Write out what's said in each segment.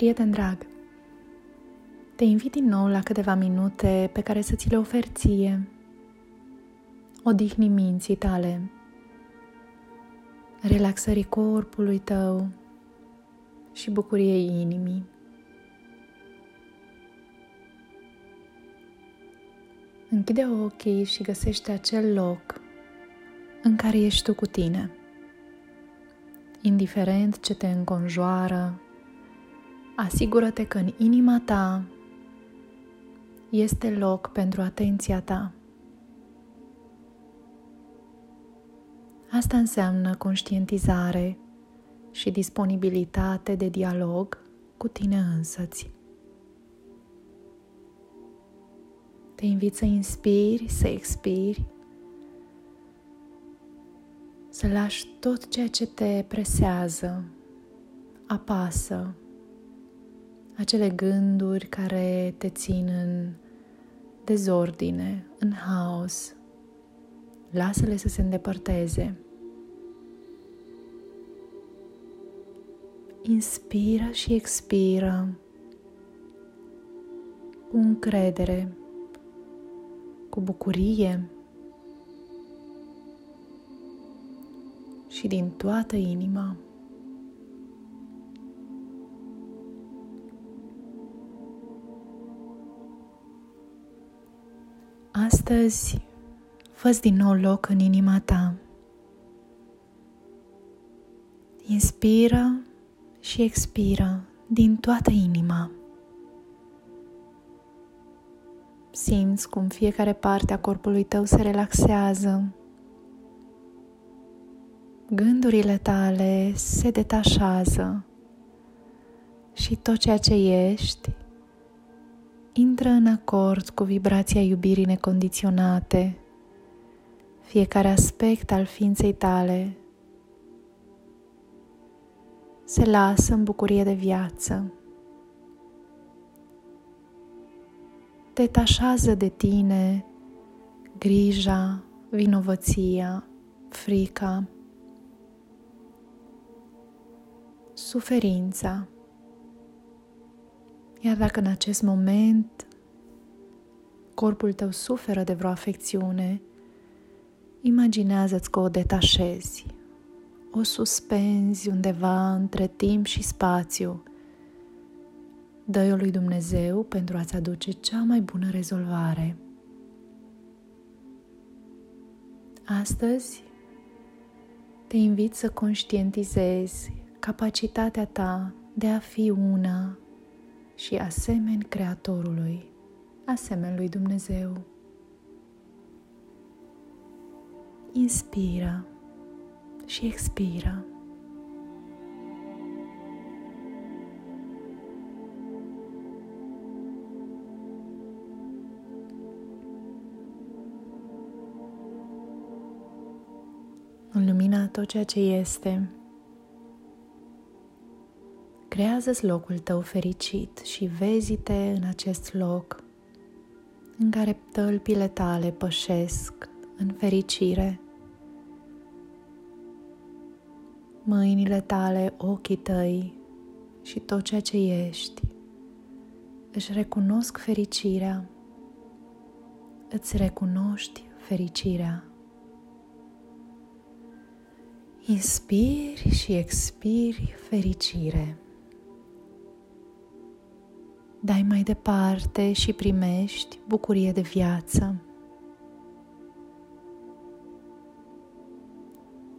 Prieten drag, te invit din nou la câteva minute pe care să ți le oferi ție. Odihni minții tale, relaxării corpului tău și bucuriei inimii. Închide ochii și găsește acel loc în care ești tu cu tine. Indiferent ce te înconjoară, asigură-te că în inima ta este loc pentru atenția ta. Asta înseamnă conștientizare și disponibilitate de dialog cu tine însăți. Te invit să inspiri, să expiri, să lași tot ceea ce te presează, apasă, acele gânduri care te țin în dezordine, în haos. Lasă-le să se îndepărteze. Inspiră și expiră cu încredere, cu bucurie și din toată inima. Astăzi, fă din nou loc în inima ta. Inspiră și expiră din toată inima. Simți cum fiecare parte a corpului tău se relaxează. Gândurile tale se detașează și tot ceea ce ești intră în acord cu vibrația iubirii necondiționate. Fiecare aspect al ființei tale se lasă în bucurie de viață. Detașează de tine grija, vinovăția, frica, suferința. Iar dacă în acest moment corpul tău suferă de vreo afecțiune, imaginează-ți că o detașezi, o suspenzi undeva între timp și spațiu. Dă-i-o lui Dumnezeu pentru a-ți aduce cea mai bună rezolvare. Astăzi te invit să conștientizezi capacitatea ta de a fi una și asemeni Creatorului, asemeni lui Dumnezeu. Inspiră și expiră. În lumina tot ceea ce este, Creează-ți locul tău fericit și vezi-te în acest loc în care tălpile tale pășesc în fericire. Mâinile tale, ochii tăi și tot ceea ce ești își recunosc fericirea, îți recunoști fericirea. Inspiri și expiri fericire dai mai departe și primești bucurie de viață.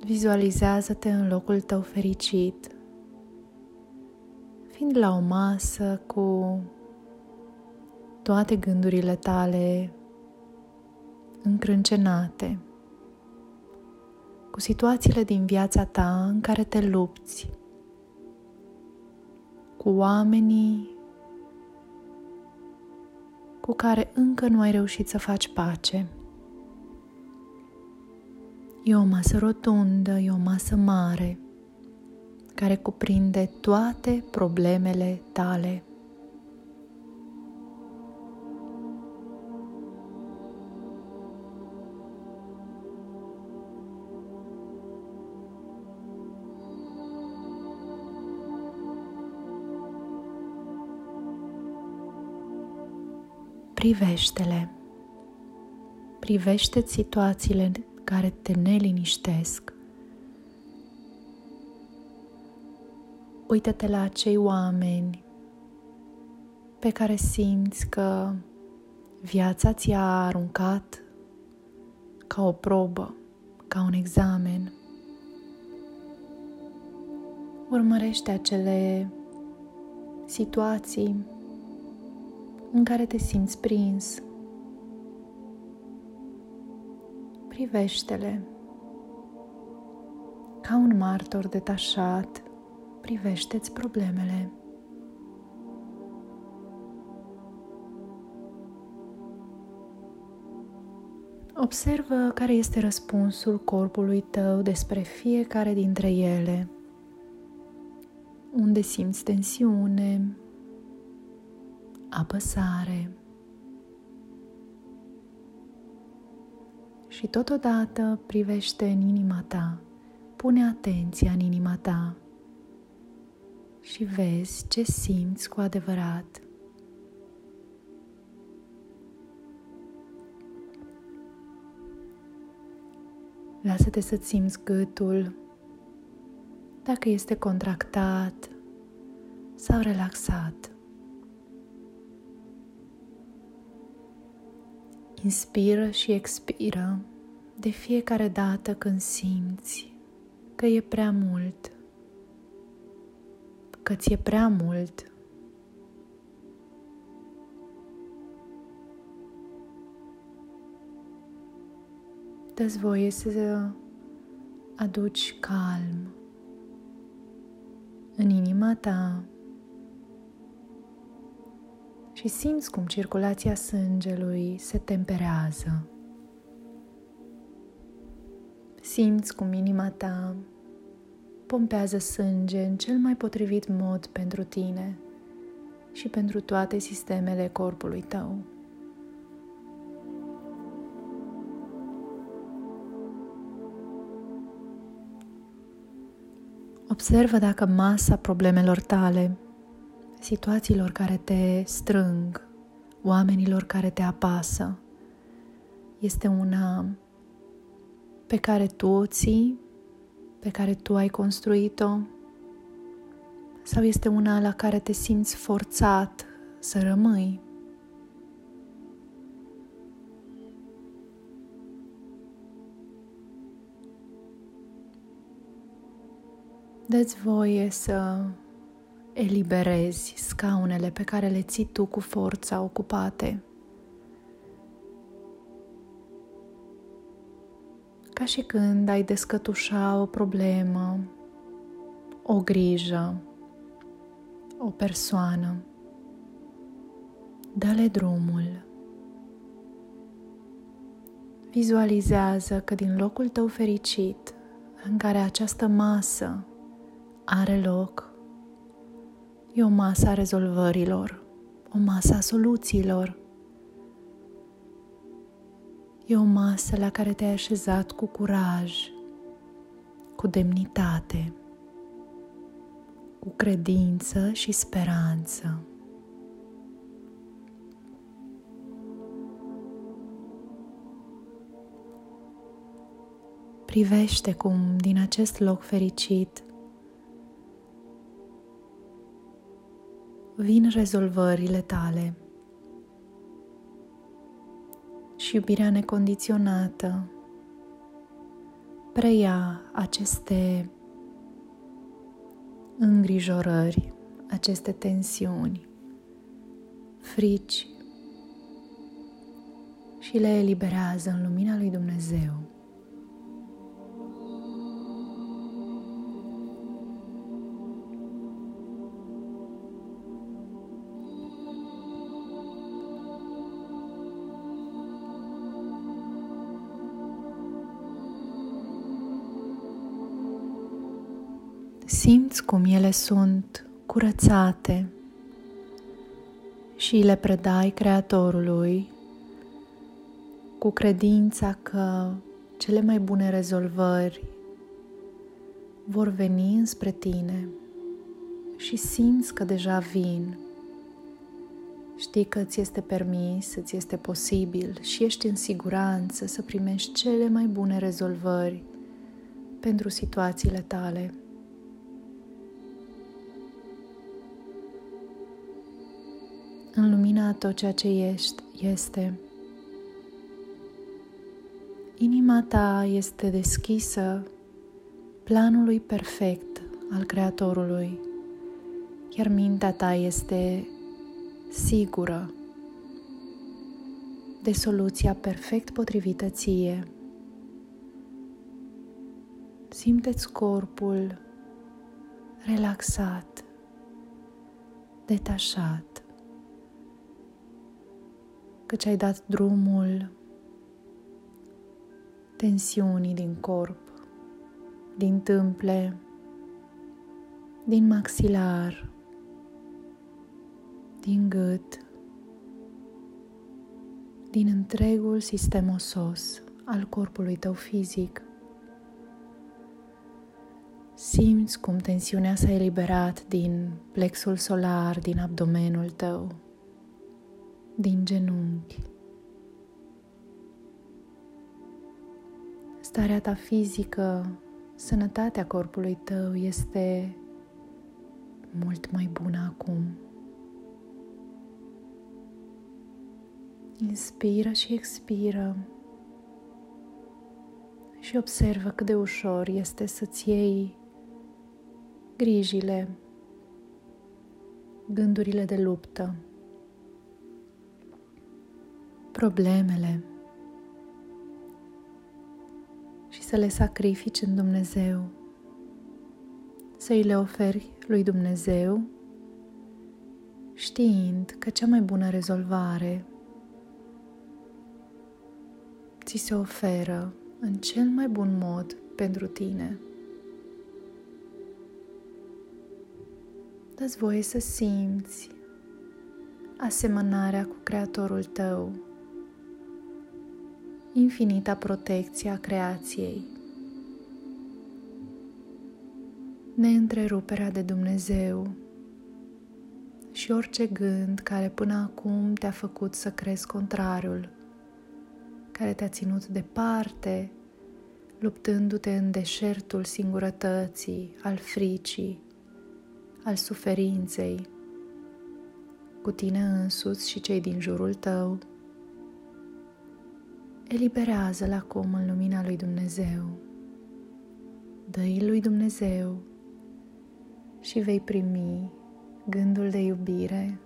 Vizualizează-te în locul tău fericit, fiind la o masă cu toate gândurile tale încrâncenate, cu situațiile din viața ta în care te lupți, cu oamenii cu care încă nu ai reușit să faci pace. E o masă rotundă, e o masă mare, care cuprinde toate problemele tale. Privește-le. Privește situațiile care te neliniștesc. Uită-te la acei oameni pe care simți că viața ți-a aruncat ca o probă, ca un examen. Urmărește acele situații în care te simți prins. Privește-le ca un martor detașat, privește-ți problemele. Observă care este răspunsul corpului tău despre fiecare dintre ele. Unde simți tensiune, apăsare. Și totodată privește în inima ta, pune atenția în inima ta și vezi ce simți cu adevărat. Lasă-te să simți gâtul, dacă este contractat sau relaxat. Inspiră și expiră de fiecare dată când simți că e prea mult, că ți-e prea mult. Dă voie să aduci calm în inima ta și simți cum circulația sângelui se temperează. Simți cum inima ta pompează sânge în cel mai potrivit mod pentru tine și pentru toate sistemele corpului tău. Observă dacă masa problemelor tale, situațiilor care te strâng, oamenilor care te apasă, este una pe care tu o ții, pe care tu ai construit-o, sau este una la care te simți forțat să rămâi. Dă-ți voie să eliberezi scaunele pe care le ții tu cu forța ocupate. Ca și când ai descătușa o problemă, o grijă, o persoană. Dă-le drumul. Vizualizează că din locul tău fericit, în care această masă are loc. E o masă a rezolvărilor, o masă a soluțiilor. E o masă la care te-ai așezat cu curaj, cu demnitate, cu credință și speranță. Privește cum din acest loc fericit vin rezolvările tale și iubirea necondiționată preia aceste îngrijorări, aceste tensiuni, frici și le eliberează în lumina lui Dumnezeu. Simți cum ele sunt curățate și le predai Creatorului cu credința că cele mai bune rezolvări vor veni înspre tine și simți că deja vin Știi că ți este permis, ți este posibil și ești în siguranță să primești cele mai bune rezolvări pentru situațiile tale. În lumina tot ceea ce ești, este. Inima ta este deschisă planului perfect al Creatorului, iar mintea ta este sigură de soluția perfect potrivită ție. Simteți corpul relaxat, detașat, căci ai dat drumul tensiunii din corp, din tâmple, din maxilar, din gât, din întregul sistem osos al corpului tău fizic. Simți cum tensiunea s-a eliberat din plexul solar, din abdomenul tău, din genunchi. Starea ta fizică, sănătatea corpului tău este mult mai bună acum. Inspiră și expiră și observă cât de ușor este să-ți iei grijile, gândurile de luptă, problemele și să le sacrifici în Dumnezeu, să îi le oferi lui Dumnezeu, știind că cea mai bună rezolvare ți se oferă în cel mai bun mod pentru tine. Dați voie să simți asemănarea cu Creatorul tău, infinita protecție a creației, neîntreruperea de Dumnezeu și orice gând care până acum te-a făcut să crezi contrariul care te-a ținut departe, luptându-te în deșertul singurătății, al fricii, al suferinței, cu tine însuți și cei din jurul tău. Eliberează-l acum în lumina lui Dumnezeu. Dă-i lui Dumnezeu și vei primi gândul de iubire,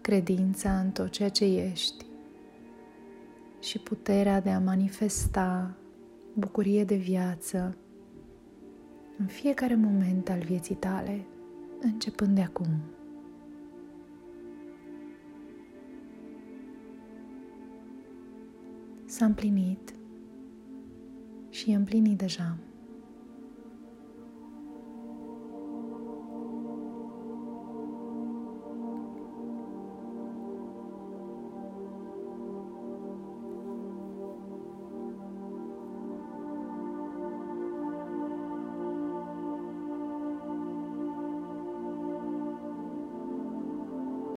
credința în tot ceea ce ești și puterea de a manifesta bucurie de viață în fiecare moment al vieții tale, începând de acum. S-a împlinit și e împlinit deja.